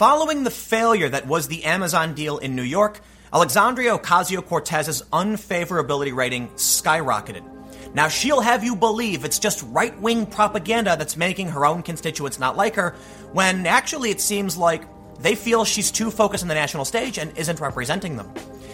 Following the failure that was the Amazon deal in New York, Alexandria Ocasio Cortez's unfavorability rating skyrocketed. Now, she'll have you believe it's just right wing propaganda that's making her own constituents not like her, when actually it seems like they feel she's too focused on the national stage and isn't representing them.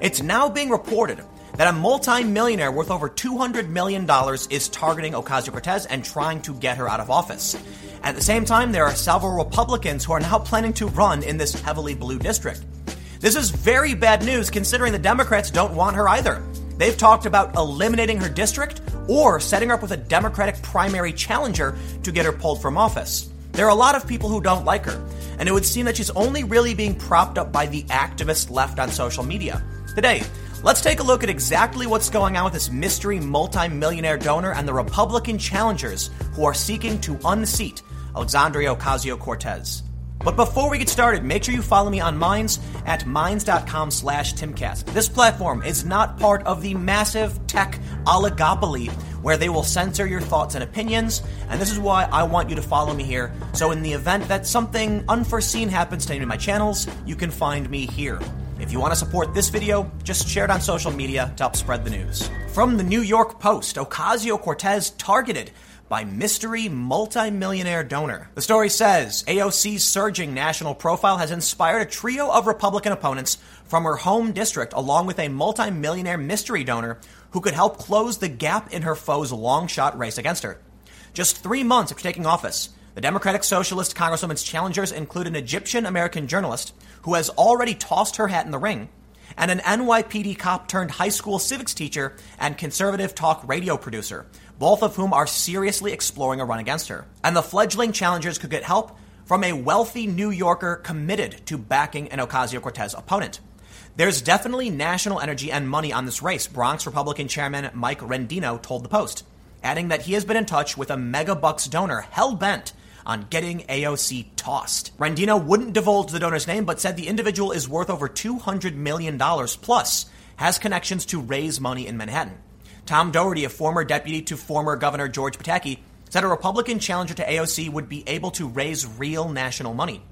It's now being reported that a multi-millionaire worth over $200 million is targeting Ocasio Cortez and trying to get her out of office. At the same time, there are several Republicans who are now planning to run in this heavily blue district. This is very bad news considering the Democrats don't want her either. They've talked about eliminating her district or setting her up with a Democratic primary challenger to get her pulled from office. There are a lot of people who don't like her, and it would seem that she's only really being propped up by the activist left on social media. Today, let's take a look at exactly what's going on with this mystery multi-millionaire donor and the Republican challengers who are seeking to unseat Alexandria Ocasio Cortez. But before we get started, make sure you follow me on Minds at minds.com slash timcast. This platform is not part of the massive tech oligopoly where they will censor your thoughts and opinions, and this is why I want you to follow me here. So in the event that something unforeseen happens to any of my channels, you can find me here. If you want to support this video, just share it on social media to help spread the news. From the New York Post, Ocasio Cortez targeted by mystery multimillionaire donor. The story says AOC's surging national profile has inspired a trio of Republican opponents from her home district, along with a multimillionaire mystery donor who could help close the gap in her foe's long shot race against her. Just three months after taking office, the Democratic Socialist Congresswoman's challengers include an Egyptian American journalist who has already tossed her hat in the ring and an NYPD cop turned high school civics teacher and conservative talk radio producer, both of whom are seriously exploring a run against her. And the fledgling challengers could get help from a wealthy New Yorker committed to backing an Ocasio Cortez opponent. There's definitely national energy and money on this race, Bronx Republican Chairman Mike Rendino told the Post, adding that he has been in touch with a mega bucks donor hell bent on getting AOC tossed. Rendino wouldn't divulge the donor's name, but said the individual is worth over $200 million plus, has connections to raise money in Manhattan. Tom Doherty, a former deputy to former Governor George Pataki, said a Republican challenger to AOC would be able to raise real national money.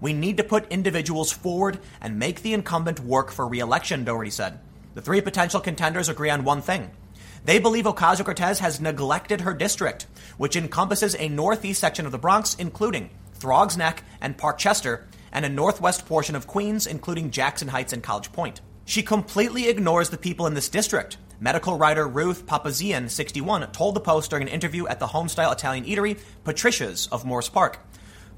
We need to put individuals forward and make the incumbent work for reelection, Doherty said. The three potential contenders agree on one thing. They believe Ocasio Cortez has neglected her district, which encompasses a northeast section of the Bronx, including Throgs Neck and Parkchester, and a northwest portion of Queens, including Jackson Heights and College Point. She completely ignores the people in this district, Medical writer Ruth Papazian, 61, told the Post during an interview at the homestyle Italian eatery Patricia's of Morris Park.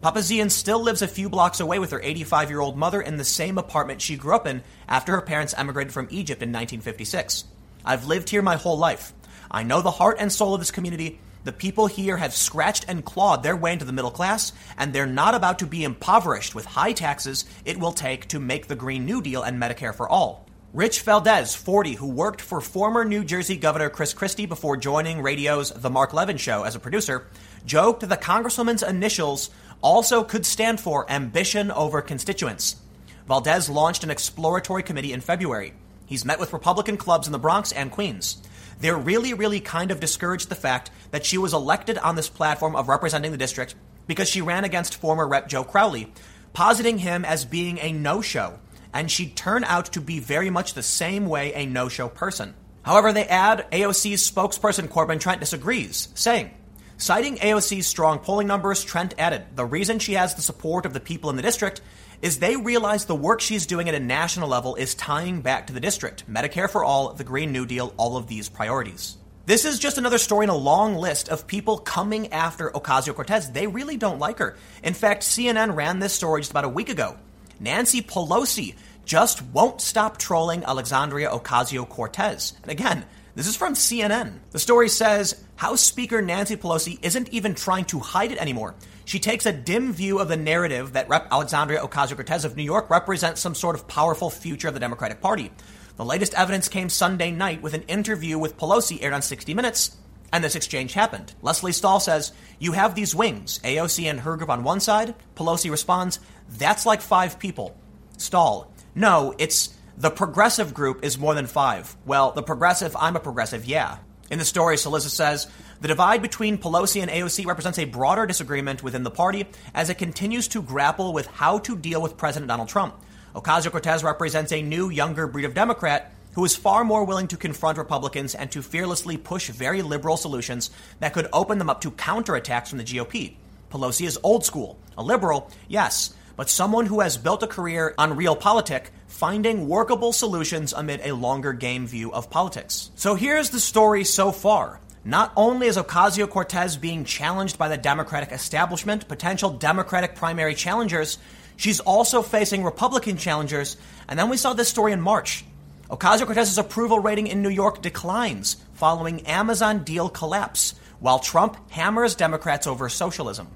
Papazian still lives a few blocks away with her 85 year old mother in the same apartment she grew up in after her parents emigrated from Egypt in 1956. I've lived here my whole life. I know the heart and soul of this community. The people here have scratched and clawed their way into the middle class, and they're not about to be impoverished with high taxes it will take to make the Green New Deal and Medicare for all. Rich Valdes, 40, who worked for former New Jersey Governor Chris Christie before joining radio's The Mark Levin Show as a producer, joked the Congresswoman's initials also could stand for ambition over constituents. Valdes launched an exploratory committee in February. He's met with Republican clubs in the Bronx and Queens. They're really, really kind of discouraged the fact that she was elected on this platform of representing the district because she ran against former Rep. Joe Crowley, positing him as being a no show and she'd turn out to be very much the same way a no show person. However, they add AOC's spokesperson Corbin Trent disagrees, saying, Citing AOC's strong polling numbers, Trent added, The reason she has the support of the people in the district is they realize the work she's doing at a national level is tying back to the district Medicare for all, the Green New Deal, all of these priorities. This is just another story in a long list of people coming after Ocasio Cortez. They really don't like her. In fact, CNN ran this story just about a week ago. Nancy Pelosi just won't stop trolling Alexandria Ocasio Cortez. And again, this is from CNN. The story says House Speaker Nancy Pelosi isn't even trying to hide it anymore. She takes a dim view of the narrative that Rep. Alexandria Ocasio Cortez of New York represents some sort of powerful future of the Democratic Party. The latest evidence came Sunday night with an interview with Pelosi aired on 60 Minutes, and this exchange happened. Lesley Stahl says, You have these wings, AOC and her group on one side. Pelosi responds, That's like five people. Stahl, no, it's the progressive group is more than five. Well, the progressive, I'm a progressive, yeah. In the story, Cillizza says the divide between Pelosi and AOC represents a broader disagreement within the party as it continues to grapple with how to deal with President Donald Trump. Ocasio Cortez represents a new, younger breed of Democrat who is far more willing to confront Republicans and to fearlessly push very liberal solutions that could open them up to counterattacks from the GOP. Pelosi is old school, a liberal, yes, but someone who has built a career on real realpolitik, finding workable solutions amid a longer game view of politics. So here's the story so far. Not only is Ocasio Cortez being challenged by the Democratic establishment, potential Democratic primary challengers, she's also facing Republican challengers. And then we saw this story in March. Ocasio Cortez's approval rating in New York declines following Amazon deal collapse, while Trump hammers Democrats over socialism.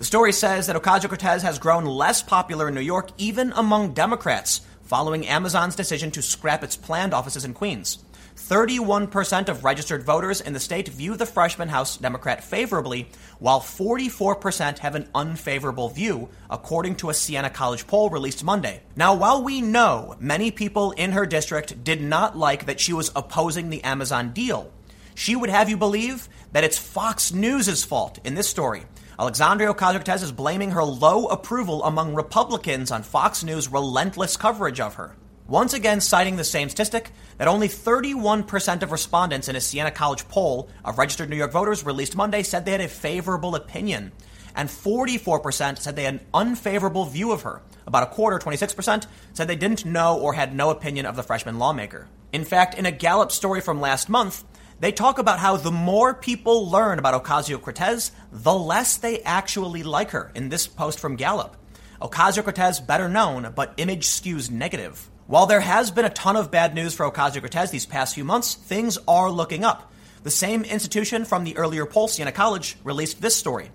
The story says that Ocasio Cortez has grown less popular in New York, even among Democrats, following Amazon's decision to scrap its planned offices in Queens. 31% of registered voters in the state view the freshman House Democrat favorably, while 44% have an unfavorable view, according to a Siena College poll released Monday. Now, while we know many people in her district did not like that she was opposing the Amazon deal, she would have you believe that it's Fox News' fault in this story. Alexandria Ocasio Cortez is blaming her low approval among Republicans on Fox News' relentless coverage of her once again citing the same statistic that only 31% of respondents in a Siena College poll of registered New York voters released Monday said they had a favorable opinion, and 44% said they had an unfavorable view of her. About a quarter, 26%, said they didn't know or had no opinion of the freshman lawmaker. In fact, in a Gallup story from last month, they talk about how the more people learn about Ocasio Cortez, the less they actually like her in this post from Gallup. Ocasio Cortez better known, but image skews negative. While there has been a ton of bad news for Ocasio Cortez these past few months, things are looking up. The same institution from the earlier poll, Siena College, released this story.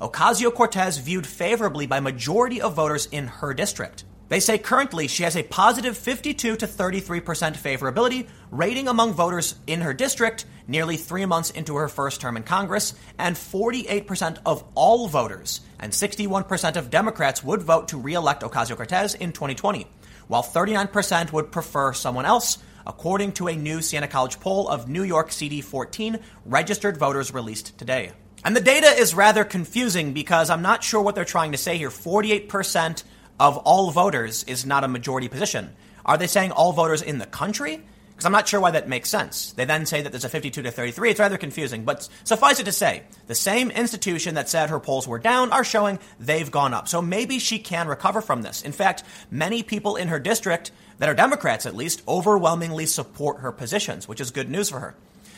Ocasio Cortez viewed favorably by majority of voters in her district. They say currently she has a positive 52 to 33% favorability rating among voters in her district nearly three months into her first term in Congress, and 48% of all voters and 61% of Democrats would vote to re elect Ocasio Cortez in 2020 while 39% would prefer someone else, according to a new Siena College poll of New York CD14 registered voters released today. And the data is rather confusing because I'm not sure what they're trying to say here. 48% of all voters is not a majority position. Are they saying all voters in the country? Because I'm not sure why that makes sense. They then say that there's a 52 to 33. It's rather confusing. But suffice it to say, the same institution that said her polls were down are showing they've gone up. So maybe she can recover from this. In fact, many people in her district, that are Democrats at least, overwhelmingly support her positions, which is good news for her.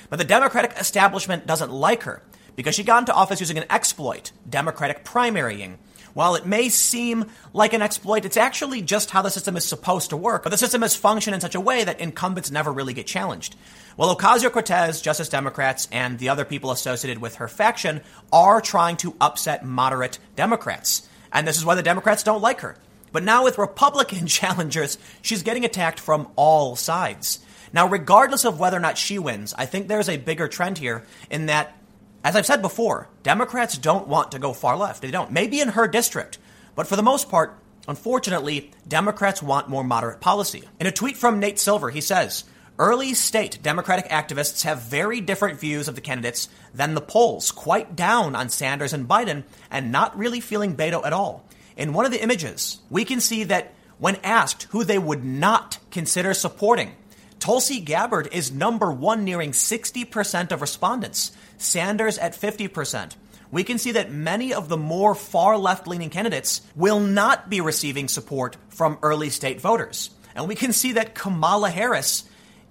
But the Democratic establishment doesn't like her because she got into office using an exploit, Democratic primarying while it may seem like an exploit, it's actually just how the system is supposed to work. But the system has functioned in such a way that incumbents never really get challenged. Well, Ocasio Cortez, Justice Democrats, and the other people associated with her faction are trying to upset moderate Democrats. And this is why the Democrats don't like her. But now with Republican challengers, she's getting attacked from all sides. Now, regardless of whether or not she wins, I think there's a bigger trend here in that as I've said before, Democrats don't want to go far left. They don't. Maybe in her district, but for the most part, unfortunately, Democrats want more moderate policy. In a tweet from Nate Silver, he says, Early state Democratic activists have very different views of the candidates than the polls, quite down on Sanders and Biden, and not really feeling Beto at all. In one of the images, we can see that when asked who they would not consider supporting, Tulsi Gabbard is number one, nearing 60% of respondents. Sanders at 50%. We can see that many of the more far left leaning candidates will not be receiving support from early state voters. And we can see that Kamala Harris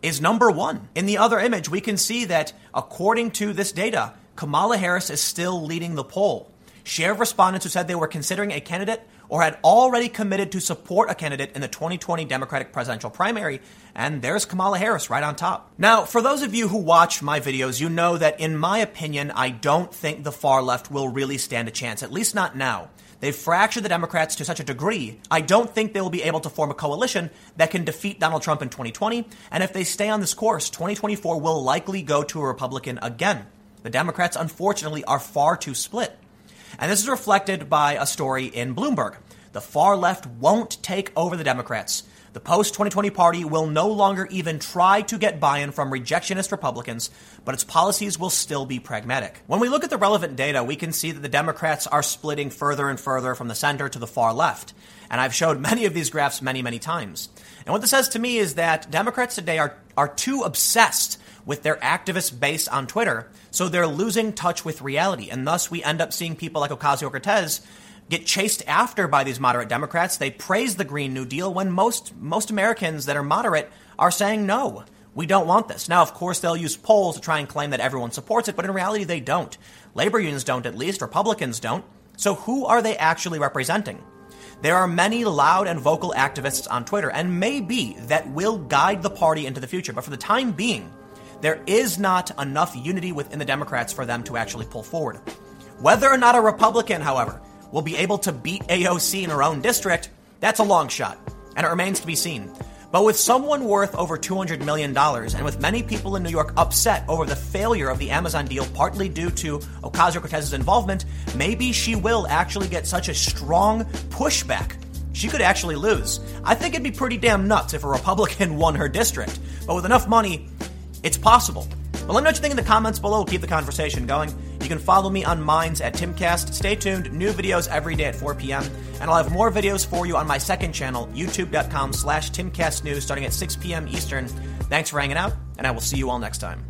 is number one. In the other image, we can see that according to this data, Kamala Harris is still leading the poll. Share of respondents who said they were considering a candidate or had already committed to support a candidate in the 2020 Democratic presidential primary, and there's Kamala Harris right on top. Now, for those of you who watch my videos, you know that in my opinion, I don't think the far left will really stand a chance, at least not now. They've fractured the Democrats to such a degree, I don't think they will be able to form a coalition that can defeat Donald Trump in 2020. And if they stay on this course, 2024 will likely go to a Republican again. The Democrats, unfortunately, are far too split. And this is reflected by a story in Bloomberg. The far left won't take over the Democrats. The post 2020 party will no longer even try to get buy in from rejectionist Republicans, but its policies will still be pragmatic. When we look at the relevant data, we can see that the Democrats are splitting further and further from the center to the far left. And I've showed many of these graphs many, many times. And what this says to me is that Democrats today are, are too obsessed with their activist base on Twitter, so they're losing touch with reality. And thus we end up seeing people like Ocasio Cortez get chased after by these moderate Democrats. They praise the Green New Deal when most most Americans that are moderate are saying no. We don't want this. Now, of course, they'll use polls to try and claim that everyone supports it, but in reality, they don't. Labor unions don't, at least. Republicans don't. So, who are they actually representing? There are many loud and vocal activists on Twitter, and maybe that will guide the party into the future. But for the time being, there is not enough unity within the Democrats for them to actually pull forward. Whether or not a Republican, however, will be able to beat AOC in her own district, that's a long shot, and it remains to be seen. But with someone worth over $200 million, and with many people in New York upset over the failure of the Amazon deal, partly due to Ocasio Cortez's involvement, maybe she will actually get such a strong pushback. She could actually lose. I think it'd be pretty damn nuts if a Republican won her district. But with enough money, it's possible. Well, let me know what you think in the comments below. We'll keep the conversation going. You can follow me on Minds at Timcast. Stay tuned. New videos every day at 4 p.m. And I'll have more videos for you on my second channel, youtube.com slash timcastnews, starting at 6 p.m. Eastern. Thanks for hanging out, and I will see you all next time.